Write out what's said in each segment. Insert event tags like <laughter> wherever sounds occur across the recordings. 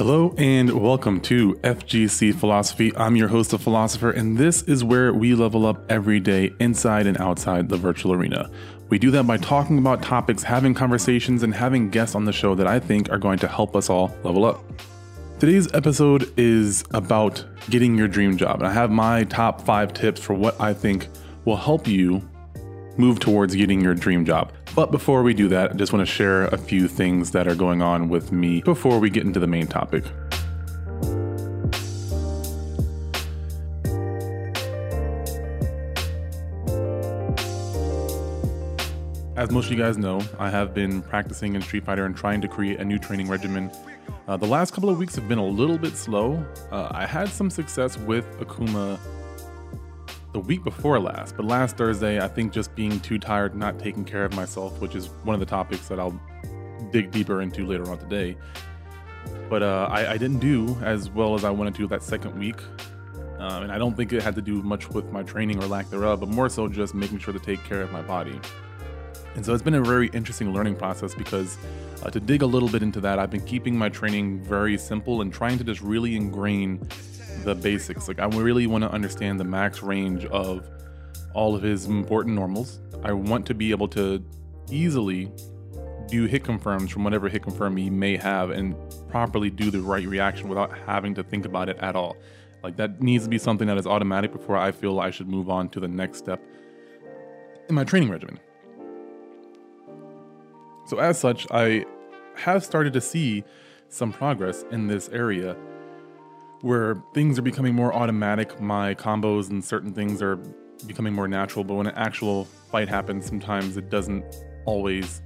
Hello and welcome to FGC Philosophy. I'm your host, the philosopher, and this is where we level up every day inside and outside the virtual arena. We do that by talking about topics, having conversations, and having guests on the show that I think are going to help us all level up. Today's episode is about getting your dream job, and I have my top five tips for what I think will help you move towards getting your dream job. But before we do that, I just want to share a few things that are going on with me before we get into the main topic. As most of you guys know, I have been practicing in Street Fighter and trying to create a new training regimen. Uh, the last couple of weeks have been a little bit slow. Uh, I had some success with Akuma the week before last, but last Thursday, I think just being too tired, not taking care of myself, which is one of the topics that I'll dig deeper into later on today. But uh, I, I, didn't do as well as I wanted to that second week. Um, and I don't think it had to do much with my training or lack thereof, but more so just making sure to take care of my body. And so it's been a very interesting learning process because uh, to dig a little bit into that, I've been keeping my training very simple and trying to just really ingrain the basics. Like, I really want to understand the max range of all of his important normals. I want to be able to easily do hit confirms from whatever hit confirm he may have and properly do the right reaction without having to think about it at all. Like, that needs to be something that is automatic before I feel I should move on to the next step in my training regimen. So, as such, I have started to see some progress in this area where things are becoming more automatic. My combos and certain things are becoming more natural, but when an actual fight happens, sometimes it doesn't always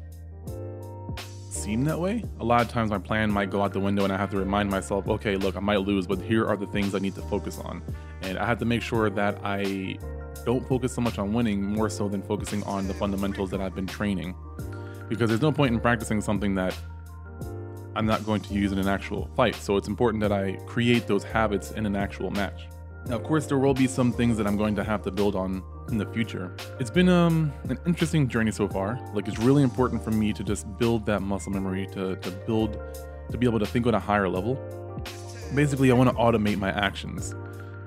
seem that way. A lot of times my plan might go out the window and I have to remind myself, okay, look, I might lose, but here are the things I need to focus on. And I have to make sure that I don't focus so much on winning more so than focusing on the fundamentals that I've been training because there's no point in practicing something that I'm not going to use in an actual fight. So it's important that I create those habits in an actual match. Now, of course, there will be some things that I'm going to have to build on in the future. It's been um, an interesting journey so far. Like, it's really important for me to just build that muscle memory, to, to build, to be able to think on a higher level. Basically, I want to automate my actions.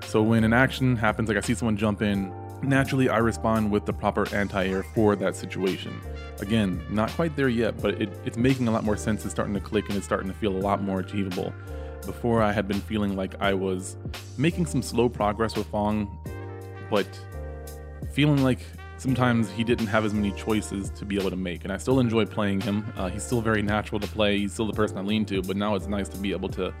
So when an action happens, like I see someone jump in, naturally I respond with the proper anti-air for that situation. Again, not quite there yet, but it, it's making a lot more sense. It's starting to click and it's starting to feel a lot more achievable. Before I had been feeling like I was making some slow progress with F.A.N.G, but feeling like sometimes he didn't have as many choices to be able to make. And I still enjoy playing him. Uh, he's still very natural to play. He's still the person I lean to, but now it's nice to be able to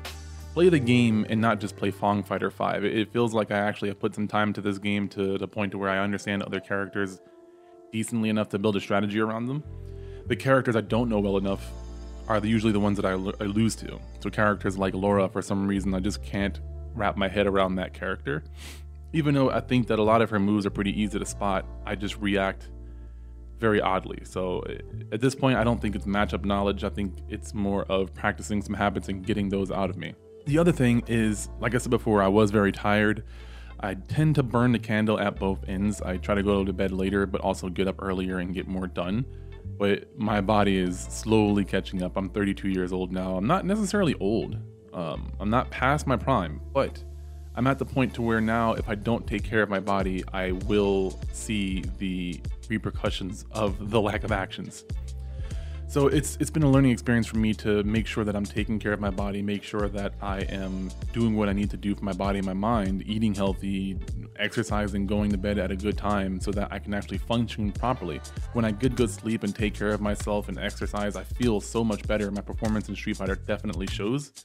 play the game and not just play F.A.N.G Fighter 5. It feels like I actually have put some time to this game to the point to where I understand other characters decently enough to build a strategy around them. The characters I don't know well enough are usually the ones that I, I lose to. So characters like Laura, for some reason, I just can't wrap my head around that character. Even though I think that a lot of her moves are pretty easy to spot, I just react very oddly. So eh, at this point, I don't think it's matchup knowledge. I think it's more of practicing some habits and getting those out of me. The other thing is, like I said before, I was very tired. I tend to burn the candle at both ends. I try to go to bed later, but also get up earlier and get more done. But my body is slowly catching up. I'm 32 years old now. I'm not necessarily old. Um, I'm not past my prime, but I'm at the point to where now, if I don't take care of my body, I will see the repercussions of the lack of actions. So it's it's been a learning experience for me to make sure that I'm taking care of my body, make sure that I am doing what I need to do for my body and my mind, eating healthy, exercising, going to bed at a good time so that I can actually function properly. When I get good sleep and take care of myself and exercise, I feel so much better. My performance in Street Fighter definitely shows.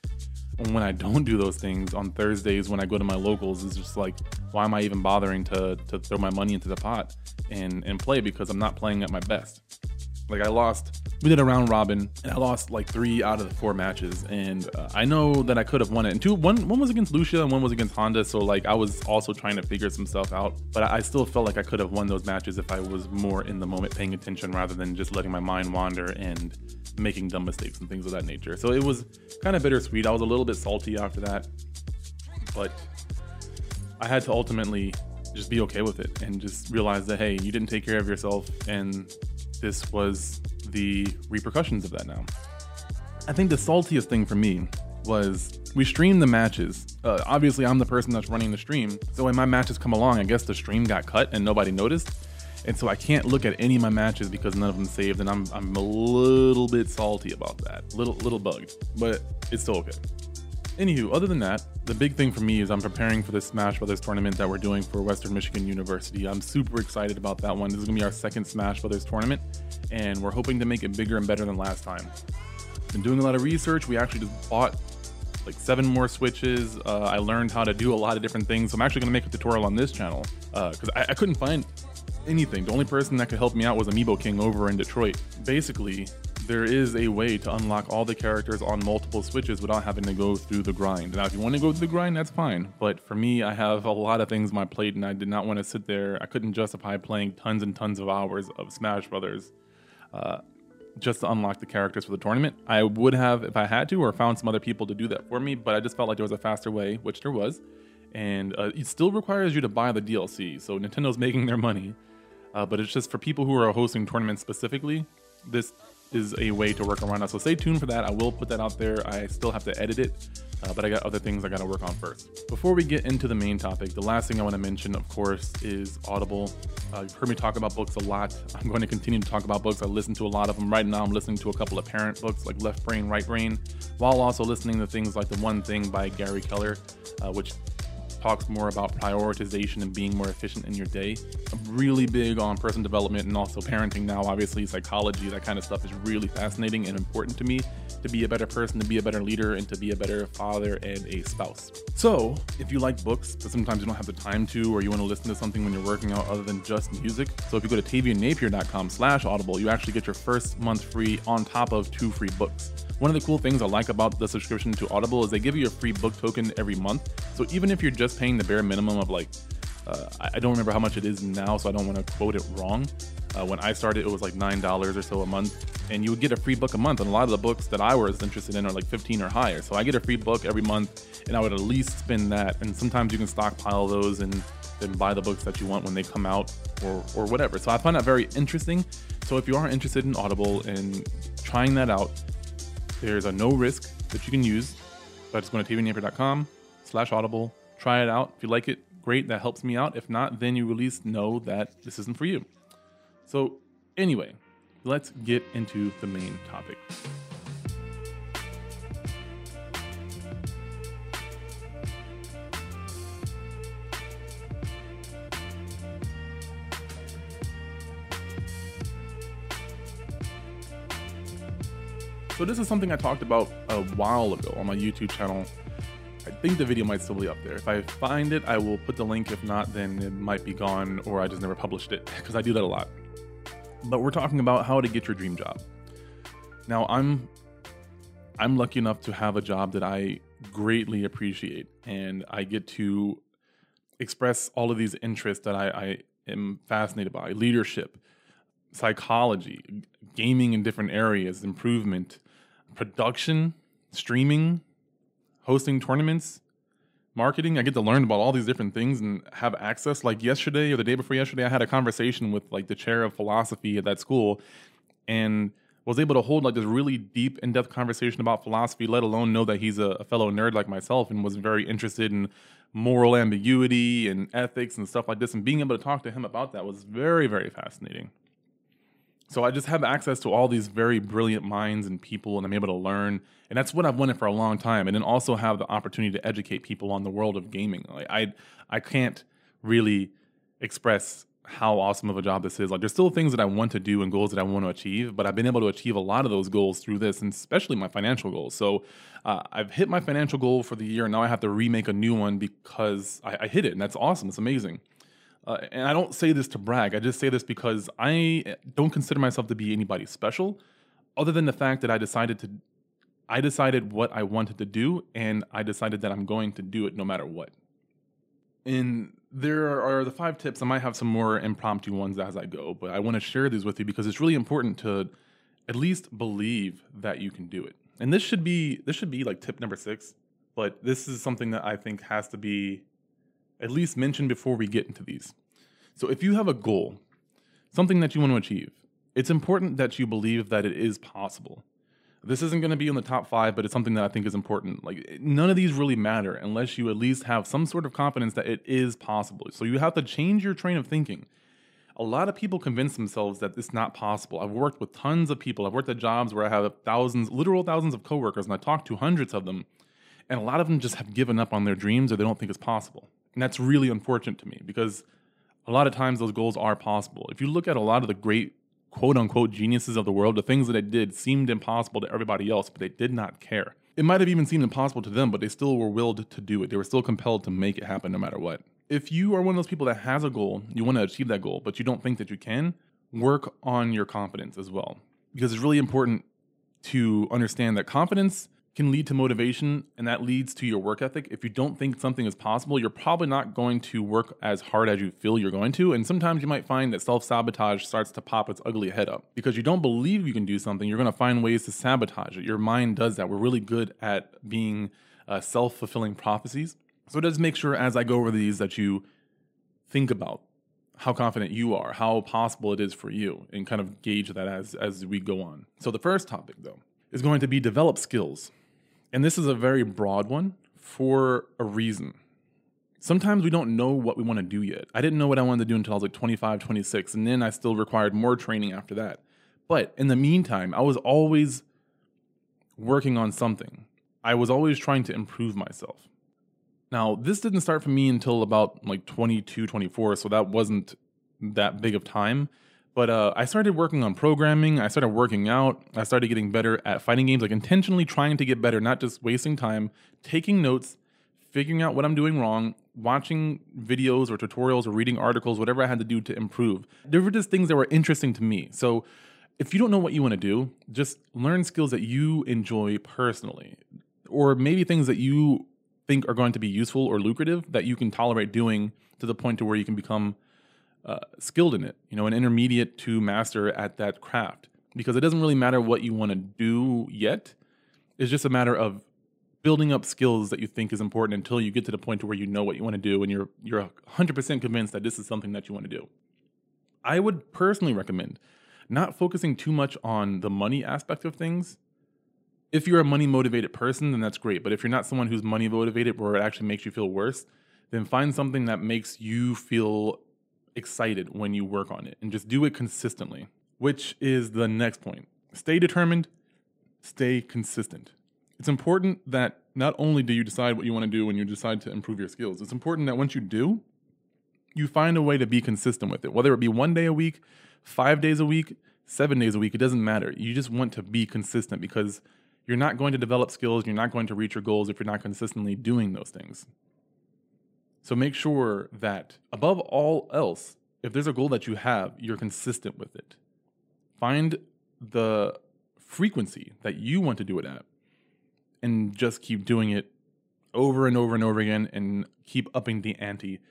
And when I don't do those things on Thursdays when I go to my locals, it's just like, why am I even bothering to, to throw my money into the pot and, and play because I'm not playing at my best. Like I lost we did a round robin and I lost like three out of the four matches. And uh, I know that I could have won it. And two, one, one was against Lucia and one was against Honda. So like I was also trying to figure some stuff out. But I still felt like I could have won those matches if I was more in the moment paying attention rather than just letting my mind wander and making dumb mistakes and things of that nature. So it was kind of bittersweet. I was a little bit salty after that. But I had to ultimately just be okay with it and just realize that, hey, you didn't take care of yourself and this was the repercussions of that now. I think the saltiest thing for me was we streamed the matches. Uh, obviously, I'm the person that's running the stream, so when my matches come along, I guess the stream got cut and nobody noticed, and so I can't look at any of my matches because none of them saved, and I'm I'm a little bit salty about that, little little bugged, but it's still okay. Anywho, other than that, the big thing for me is I'm preparing for this Smash Brothers tournament that we're doing for Western Michigan University. I'm super excited about that one. This is gonna be our second Smash Brothers tournament, and we're hoping to make it bigger and better than last time. Been doing a lot of research. We actually just bought like seven more switches. Uh, I learned how to do a lot of different things. So I'm actually gonna make a tutorial on this channel because uh, I, I couldn't find anything. The only person that could help me out was Amiibo King over in Detroit. Basically, there is a way to unlock all the characters on multiple switches without having to go through the grind. Now, if you want to go through the grind, that's fine. But for me, I have a lot of things on my plate, and I did not want to sit there. I couldn't justify playing tons and tons of hours of Smash Brothers uh, just to unlock the characters for the tournament. I would have if I had to, or found some other people to do that for me. But I just felt like there was a faster way, which there was, and uh, it still requires you to buy the DLC. So Nintendo's <laughs> making their money. Uh, but it's just for people who are hosting tournaments specifically. This is a way to work around that. So stay tuned for that. I will put that out there. I still have to edit it, uh, but I got other things I got to work on first. Before we get into the main topic, the last thing I want to mention, of course, is Audible. Uh, you've heard me talk about books a lot. <laughs> I'm going to continue to talk about books. I listen to a lot of them. Right now, I'm listening to a couple of parent books like Left Brain, Right Brain, while also listening to things like The One Thing by Gary Keller, uh, which talks more about prioritization and being more efficient in your day. I'm really big on person development and also parenting now. Obviously, psychology, that kind of stuff is really fascinating and important to me to be a better person, to be a better leader, and to be a better father and a spouse. So, if you like books, but sometimes you don't have the time to, or you want to listen to something when you're working out other than just music, so if you go to taviannapier.com slash audible, you actually get your first month free on top of two free books. One of the cool things I like about the subscription to Audible is they give you a free book token every month. So even if you're just paying the bare minimum of like, uh, I don't remember how much it is now, so I don't want to quote it wrong. Uh, when I started, it was like nine dollars or so a month, and you would get a free book a month. And a lot of the books that I was interested in are like 15 or higher. So I get a free book every month, and I would at least spend that. And sometimes you can stockpile those and then buy the books that you want when they come out, or or whatever. So I find that very interesting. So if you are interested in Audible and trying that out, there's a no risk that you can use by just going to taviannapier.com slash audible. Try it out. If you like it, great. That helps me out. If not, then you at least know that this isn't for you. So anyway, let's get into the main topic. So this is something I talked about a while ago on my YouTube channel. I think the video might still be up there. If I find it, I will put the link. If not, then it might be gone or I just never published it <laughs> because I do that a lot. But we're talking about how to get your dream job. Now, I'm I'm lucky enough to have a job that I greatly appreciate and I get to express all of these interests that I, I am fascinated by leadership, psychology, gaming in different areas, improvement, production, streaming, hosting tournaments, marketing. I get to learn about all these different things and have access. Like yesterday or the day before yesterday, I had a conversation with like the chair of philosophy at that school and was able to hold like this really deep, in-depth conversation about philosophy, let alone know that he's a, a fellow nerd like myself and was very interested in moral ambiguity and ethics and stuff like this. And being able to talk to him about that was very, very fascinating. So I just have access to all these very brilliant minds and people, and I'm able to learn. And that's what I've wanted for a long time. And then also have the opportunity to educate people on the world of gaming. Like I, I can't really express how awesome of a job this is. Like there's still things that I want to do and goals that I want to achieve, but I've been able to achieve a lot of those goals through this, and especially my financial goals. So uh, I've hit my financial goal for the year, and now I have to remake a new one because I, I hit it, and that's awesome. It's amazing. Uh, and I don't say this to brag. I just say this because I don't consider myself to be anybody special, other than the fact that I decided to, I decided what I wanted to do, and I decided that I'm going to do it no matter what. And there are the five tips. I might have some more impromptu ones as I go, but I want to share these with you because it's really important to at least believe that you can do it. And this should be this should be like tip number six, but this is something that I think has to be at least mention before we get into these. So if you have a goal, something that you want to achieve, it's important that you believe that it is possible. This isn't going to be in the top five, but it's something that I think is important. Like, none of these really matter unless you at least have some sort of confidence that it is possible. So, you have to change your train of thinking. A lot of people convince themselves that it's not possible. I've worked with tons of people. I've worked at jobs where I have thousands, literal thousands of coworkers, and I talk to hundreds of them. And a lot of them just have given up on their dreams or they don't think it's possible. And that's really unfortunate to me because a lot of times those goals are possible. If you look at a lot of the great quote unquote geniuses of the world, the things that they did seemed impossible to everybody else, but they did not care. It might have even seemed impossible to them, but they still were willed to do it. They were still compelled to make it happen no matter what. If you are one of those people that has a goal, you want to achieve that goal, but you don't think that you can, work on your confidence as well. Because it's really important to understand that confidence can lead to motivation and that leads to your work ethic. If you don't think something is possible, you're probably not going to work as hard as you feel you're going to. And sometimes you might find that self sabotage starts to pop its ugly head up because you don't believe you can do something. You're going to find ways to sabotage it. Your mind does that. We're really good at being uh, self fulfilling prophecies. So just make sure as I go over these that you think about how confident you are, how possible it is for you, and kind of gauge that as as we go on. So the first topic though is going to be develop skills. And this is a very broad one for a reason. Sometimes we don't know what we want to do yet. I didn't know what I wanted to do until I was like 25, 26, and then I still required more training after that. But in the meantime, I was always working on something. I was always trying to improve myself. Now, this didn't start for me until about like 22, 24, so that wasn't that big of time. But uh, I started working on programming. I started working out. I started getting better at fighting games, like intentionally trying to get better, not just wasting time, taking notes, figuring out what I'm doing wrong, watching videos or tutorials or reading articles, whatever I had to do to improve. There were just things that were interesting to me. So if you don't know what you want to do, just learn skills that you enjoy personally, or maybe things that you think are going to be useful or lucrative that you can tolerate doing to the point to where you can become uh, skilled in it, you know, an intermediate to master at that craft. Because it doesn't really matter what you want to do yet. It's just a matter of building up skills that you think is important until you get to the point to where you know what you want to do and you're you're 100% convinced that this is something that you want to do. I would personally recommend not focusing too much on the money aspect of things. If you're a money motivated person, then that's great. But if you're not someone who's money motivated where it actually makes you feel worse, then find something that makes you feel excited when you work on it and just do it consistently, which is the next point. Stay determined, stay consistent. It's important that not only do you decide what you want to do when you decide to improve your skills, it's important that once you do, you find a way to be consistent with it, whether it be one day a week, five days a week, seven days a week, it doesn't matter. You just want to be consistent because you're not going to develop skills, you're not going to reach your goals if you're not consistently doing those things. So make sure that above all else, if there's a goal that you have, you're consistent with it. Find the frequency that you want to do it at and just keep doing it over and over and over again and keep upping the ante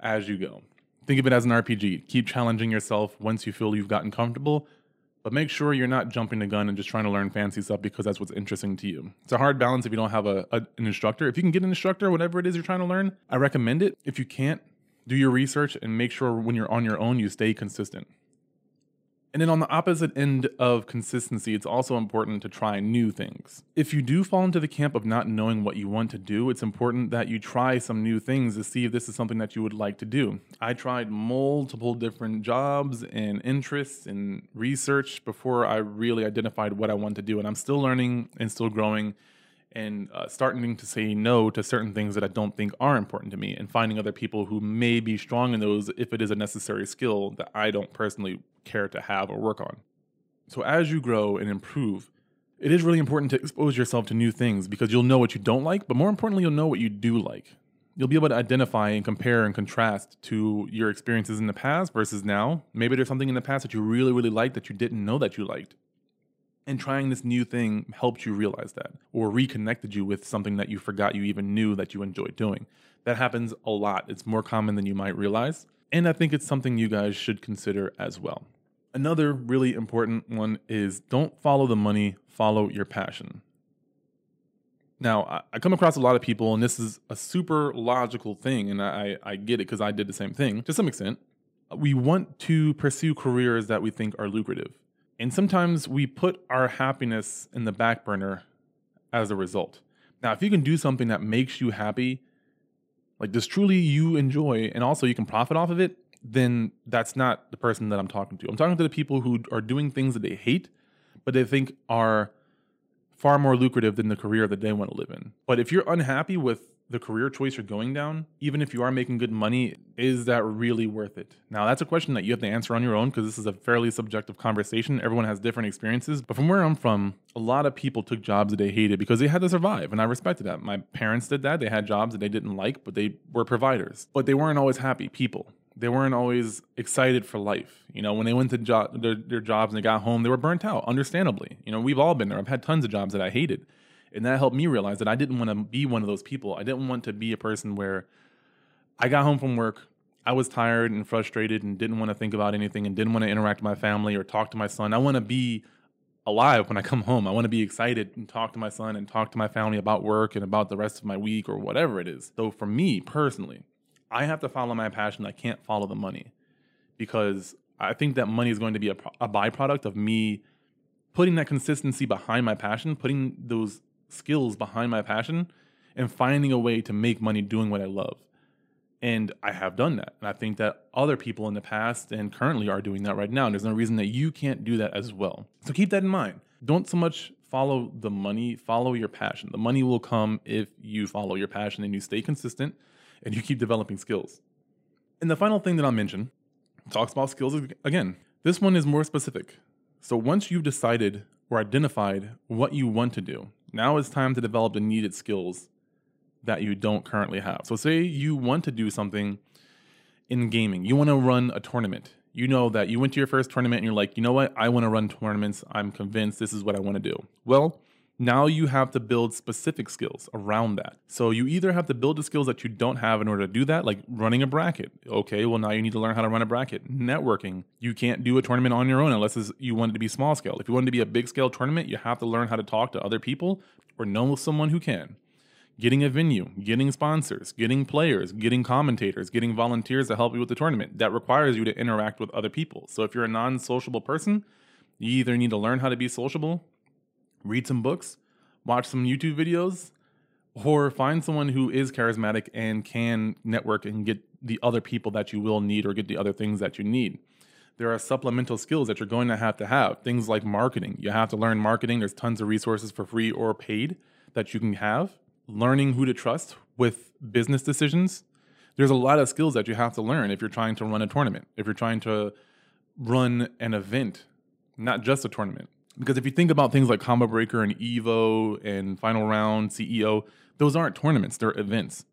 as you go. Think of it as an RPG. Keep challenging yourself once you feel you've gotten comfortable but make sure you're not jumping the gun and just trying to learn fancy stuff because that's what's interesting to you. It's a hard balance if you don't have a, a, an instructor. If you can get an instructor, whatever it is you're trying to learn, I recommend it. If you can't, do your research and make sure when you're on your own, you stay consistent. And then on the opposite end of consistency, it's also important to try new things. If you do fall into the camp of not knowing what you want to do, it's important that you try some new things to see if this is something that you would like to do. I tried multiple different jobs and interests and research before I really identified what I want to do. And I'm still learning and still growing and uh, starting to say no to certain things that I don't think are important to me and finding other people who may be strong in those if it is a necessary skill that I don't personally care to have or work on. So as you grow and improve, it is really important to expose yourself to new things because you'll know what you don't like, but more importantly, you'll know what you do like. You'll be able to identify and compare and contrast to your experiences in the past versus now. Maybe there's something in the past that you really, really liked that you didn't know that you liked. And trying this new thing helped you realize that or reconnected you with something that you forgot you even knew that you enjoyed doing. That happens a lot. It's more common than you might realize. And I think it's something you guys should consider as well. Another really important one is don't follow the money, follow your passion. Now, I come across a lot of people, and this is a super logical thing, and I, I get it because I did the same thing to some extent. We want to pursue careers that we think are lucrative And sometimes we put our happiness in the back burner as a result. Now, if you can do something that makes you happy, like this truly you enjoy, and also you can profit off of it, then that's not the person that I'm talking to. I'm talking to the people who are doing things that they hate, but they think are far more lucrative than the career that they want to live in. But if you're unhappy with the career choice you're going down, even if you are making good money, is that really worth it? Now, that's a question that you have to answer on your own because this is a fairly subjective conversation. Everyone has different experiences. But from where I'm from, a lot of people took jobs that they hated because they had to survive. And I respected that. My parents did that. They had jobs that they didn't like, but they were providers. But they weren't always happy people. They weren't always excited for life. You know, when they went to jo- their, their jobs and they got home, they were burnt out, understandably. You know, we've all been there. I've had tons of jobs that I hated and that helped me realize that I didn't want to be one of those people. I didn't want to be a person where I got home from work, I was tired and frustrated and didn't want to think about anything and didn't want to interact with my family or talk to my son. I want to be alive when I come home. I want to be excited and talk to my son and talk to my family about work and about the rest of my week or whatever it is. So for me personally, I have to follow my passion. I can't follow the money because I think that money is going to be a, a byproduct of me putting that consistency behind my passion, putting those skills behind my passion and finding a way to make money doing what I love. And I have done that. And I think that other people in the past and currently are doing that right now. And there's no reason that you can't do that as well. So keep that in mind. Don't so much follow the money, follow your passion. The money will come if you follow your passion and you stay consistent and you keep developing skills. And the final thing that I'll mention talks about skills again. This one is more specific. So once you've decided or identified what you want to do, now it's time to develop the needed skills that you don't currently have. So, say you want to do something in gaming, you want to run a tournament. You know that you went to your first tournament and you're like, you know what? I want to run tournaments. I'm convinced this is what I want to do. Well, now you have to build specific skills around that. So you either have to build the skills that you don't have in order to do that, like running a bracket. Okay, well now you need to learn how to run a bracket. Networking. You can't do a tournament on your own unless you want it to be small scale. If you want it to be a big scale tournament, you have to learn how to talk to other people or know someone who can. Getting a venue, getting sponsors, getting players, getting commentators, getting volunteers to help you with the tournament. That requires you to interact with other people. So if you're a non sociable person, you either need to learn how to be sociable read some books, watch some YouTube videos, or find someone who is charismatic and can network and get the other people that you will need or get the other things that you need. There are supplemental skills that you're going to have to have. Things like marketing. You have to learn marketing. There's tons of resources for free or paid that you can have. Learning who to trust with business decisions. There's a lot of skills that you have to learn if you're trying to run a tournament, if you're trying to run an event, not just a tournament. Because if you think about things like Combo Breaker and Evo and Final Round, CEO, those aren't tournaments, they're events.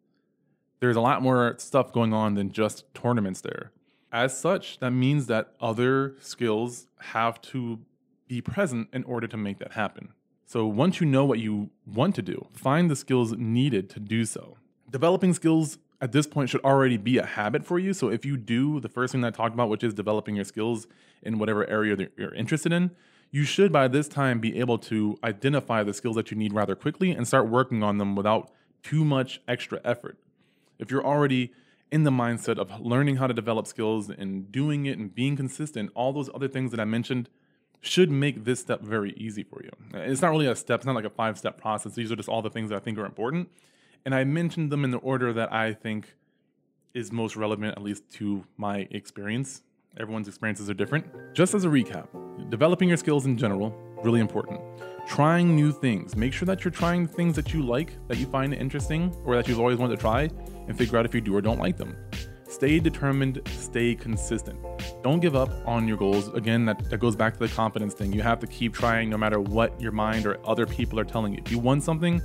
There's a lot more stuff going on than just tournaments there. As such, that means that other skills have to be present in order to make that happen. So once you know what you want to do, find the skills needed to do so. Developing skills at this point should already be a habit for you. So if you do the first thing that I talked about, which is developing your skills in whatever area that you're interested in, you should by this time be able to identify the skills that you need rather quickly and start working on them without too much extra effort. If you're already in the mindset of learning how to develop skills and doing it and being consistent, all those other things that I mentioned should make this step very easy for you. It's not really a step, it's not like a five step process. These are just all the things that I think are important. And I mentioned them in the order that I think is most relevant, at least to my experience Everyone's experiences are different. Just as a recap, developing your skills in general, really important. Trying new things. Make sure that you're trying things that you like, that you find interesting, or that you've always wanted to try, and figure out if you do or don't like them. Stay determined, stay consistent. Don't give up on your goals. Again, that, that goes back to the confidence thing. You have to keep trying no matter what your mind or other people are telling you. If you want something,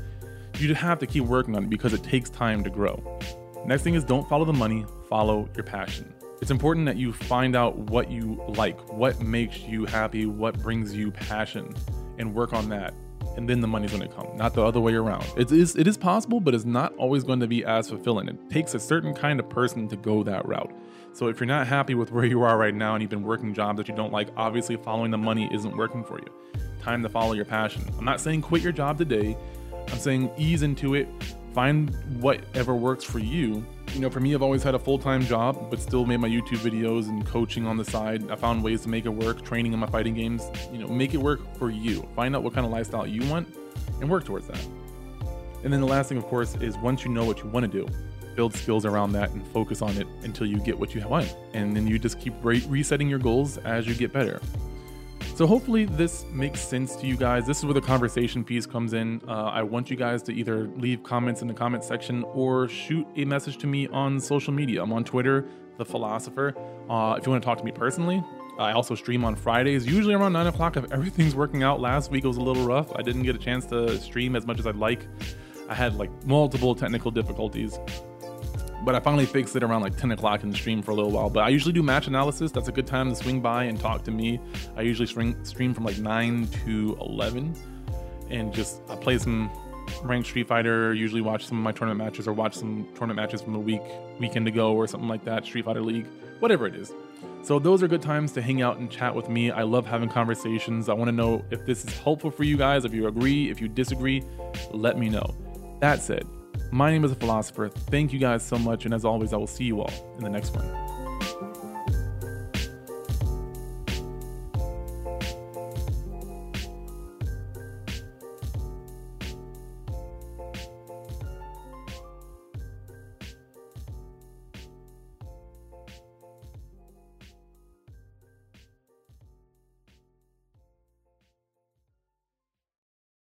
you just have to keep working on it because it takes time to grow. Next thing is don't follow the money, follow your passion. It's important that you find out what you like, what makes you happy, what brings you passion, and work on that. And then the money's to come, not the other way around. It is, it is possible, but it's not always going to be as fulfilling. It takes a certain kind of person to go that route. So if you're not happy with where you are right now and you've been working jobs that you don't like, obviously following the money isn't working for you. Time to follow your passion. I'm not saying quit your job today. I'm saying ease into it, find whatever works for you. You know, for me, I've always had a full time job, but still made my YouTube videos and coaching on the side. I found ways to make it work, training in my fighting games. You know, make it work for you. Find out what kind of lifestyle you want and work towards that. And then the last thing, of course, is once you know what you want to do, build skills around that and focus on it until you get what you want. And then you just keep re- resetting your goals as you get better. So hopefully this makes sense to you guys. This is where the conversation piece comes in. Uh, I want you guys to either leave comments in the comment section or shoot a message to me on social media. I'm on Twitter, the philosopher. Uh, if you want to talk to me personally, I also stream on Fridays, usually around 9 o'clock if everything's working out. Last week was a little rough. I didn't get a chance to stream as much as I'd like. I had like multiple technical difficulties but I finally fixed it around like 10 o'clock in the stream for a little while. But I usually do match analysis. That's a good time to swing by and talk to me. I usually stream, stream from like 9 to 11 and just I play some ranked Street Fighter, usually watch some of my tournament matches or watch some tournament matches from a week, weekend ago or something like that, Street Fighter League, whatever it is. So those are good times to hang out and chat with me. I love having conversations. I want to know if this is helpful for you guys. If you agree, if you disagree, let me know. That said, my name is a philosopher. Thank you guys so much. And as always, I will see you all in the next one.